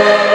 Yeah.